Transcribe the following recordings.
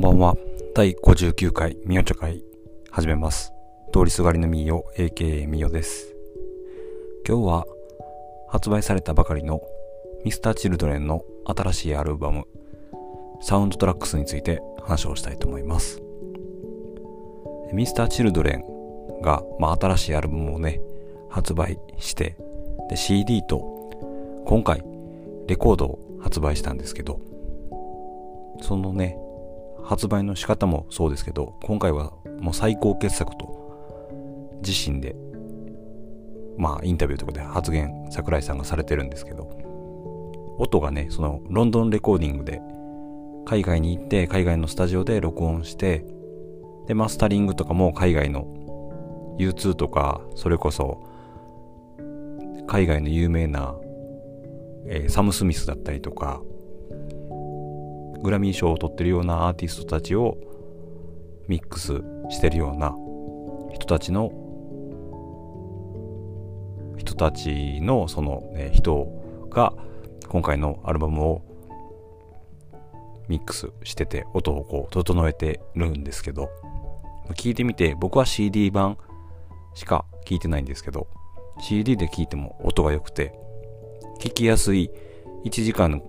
こんばんは。第59回みおちょ会始めます。通りすがりのみお AKA みおです。今日は発売されたばかりの Mr.Children の新しいアルバムサウンドトラックスについて話をしたいと思います。Mr.Children が、まあ、新しいアルバムをね、発売して、で、CD と今回レコードを発売したんですけど、そのね、発売の仕方もそうですけど、今回はもう最高傑作と自身で、まあインタビューとかで発言、桜井さんがされてるんですけど、音がね、そのロンドンレコーディングで海外に行って、海外のスタジオで録音して、で、マスタリングとかも海外の U2 とか、それこそ海外の有名な、えーサム・スミスだったりとか、グラミー賞を取ってるようなアーティストたちをミックスしてるような人たちの人たちのその、ね、人が今回のアルバムをミックスしてて音をこう整えてるんですけど聞いてみて僕は CD 版しか聞いてないんですけど CD で聞いても音が良くて聞きやすい1時間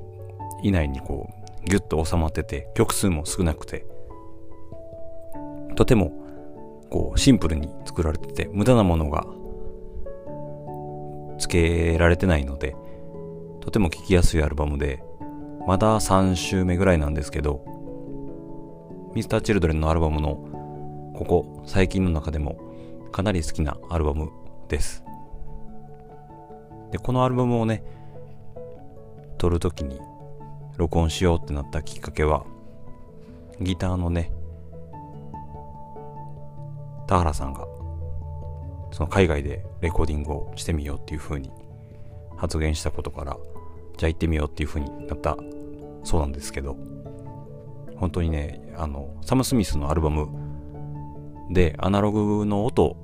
以内にこうギュッと収まってて曲数も少なくてとてもこうシンプルに作られてて無駄なものが付けられてないのでとても聴きやすいアルバムでまだ3週目ぐらいなんですけど Mr.Children のアルバムのここ最近の中でもかなり好きなアルバムです。でこのアルバムをね撮るときに録音しようってなったきっかけはギターのね田原さんがその海外でレコーディングをしてみようっていう風に発言したことからじゃあ行ってみようっていう風になったそうなんですけど本当にねあのサム・スミスのアルバムでアナログの音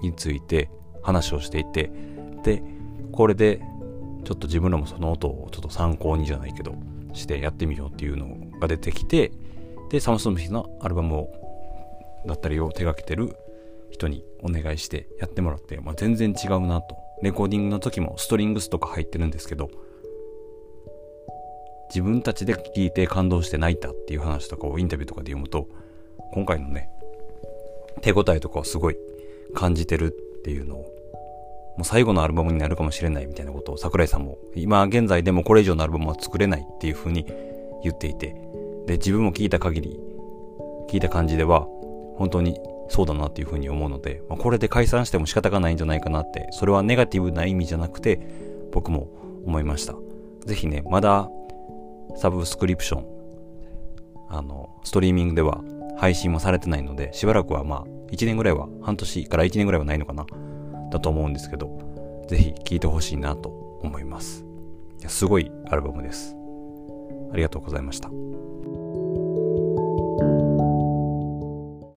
について話をしていてでこれでちょっと自分らもその音をちょっと参考にじゃないけどしてやってみようっていうのが出てきてでサム・スミスのアルバムをだったりを手掛けてる人にお願いしてやってもらって、まあ、全然違うなと。レコーディングの時もストリングスとか入ってるんですけど自分たちで聞いて感動して泣いたっていう話とかをインタビューとかで読むと今回のね手応えとかをすごい感じてるっていうのをもう最後のアルバムになるかもしれないみたいなことを桜井さんも今現在でもこれ以上のアルバムは作れないっていう風に言っていてで自分も聞いた限り聞いた感じでは本当にそうだなっていう風に思うので、まあ、これで解散しても仕方がないんじゃないかなってそれはネガティブな意味じゃなくて僕も思いました。ぜひねまだサブスクリプションあのストリーミングでは配信もされてないのでしばらくはまあ1年ぐらいは半年から1年ぐらいはないのかな。だと思うんですけどぜひ聴いてほしいなと思います。いやすごいアルバムです。ありがとうございました。